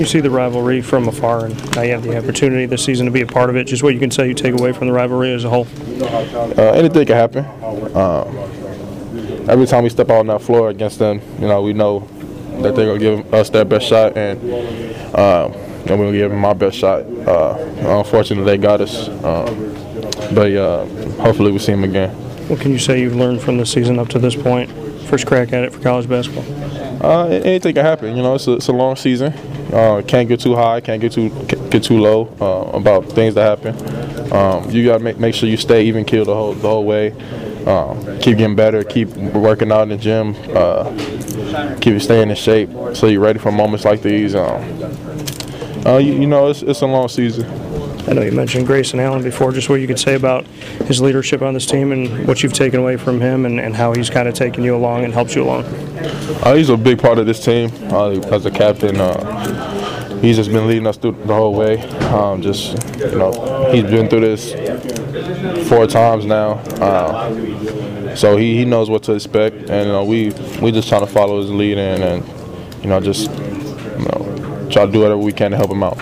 You see the rivalry from afar, and now you have the opportunity this season to be a part of it. Just what you can say you take away from the rivalry as a whole. Uh, anything can happen. Um, every time we step out on that floor against them, you know, we know that they're gonna give us their best shot, and um, and we'll give them our best shot. Uh, unfortunately, they got us, um, but uh, hopefully we see them again. What can you say you've learned from the season up to this point? First crack at it for college basketball. Uh, anything can happen. You know, it's a, it's a long season. Uh, can't get too high, can't get too get too low uh, about things that happen. Um, you gotta make, make sure you stay even keel the whole the whole way. Um, keep getting better, keep working out in the gym, uh, keep staying in shape so you're ready for moments like these. Um, uh, you, you know, it's, it's a long season. I know you mentioned Grayson Allen before. Just what you could say about his leadership on this team and what you've taken away from him, and, and how he's kind of taken you along and helped you along. Uh, he's a big part of this team uh, as a captain. Uh, he's just been leading us through the whole way. Um, just you know, he's been through this four times now, uh, so he, he knows what to expect, and we we just trying to follow his lead and, and you know just you know try to do whatever we can to help him out.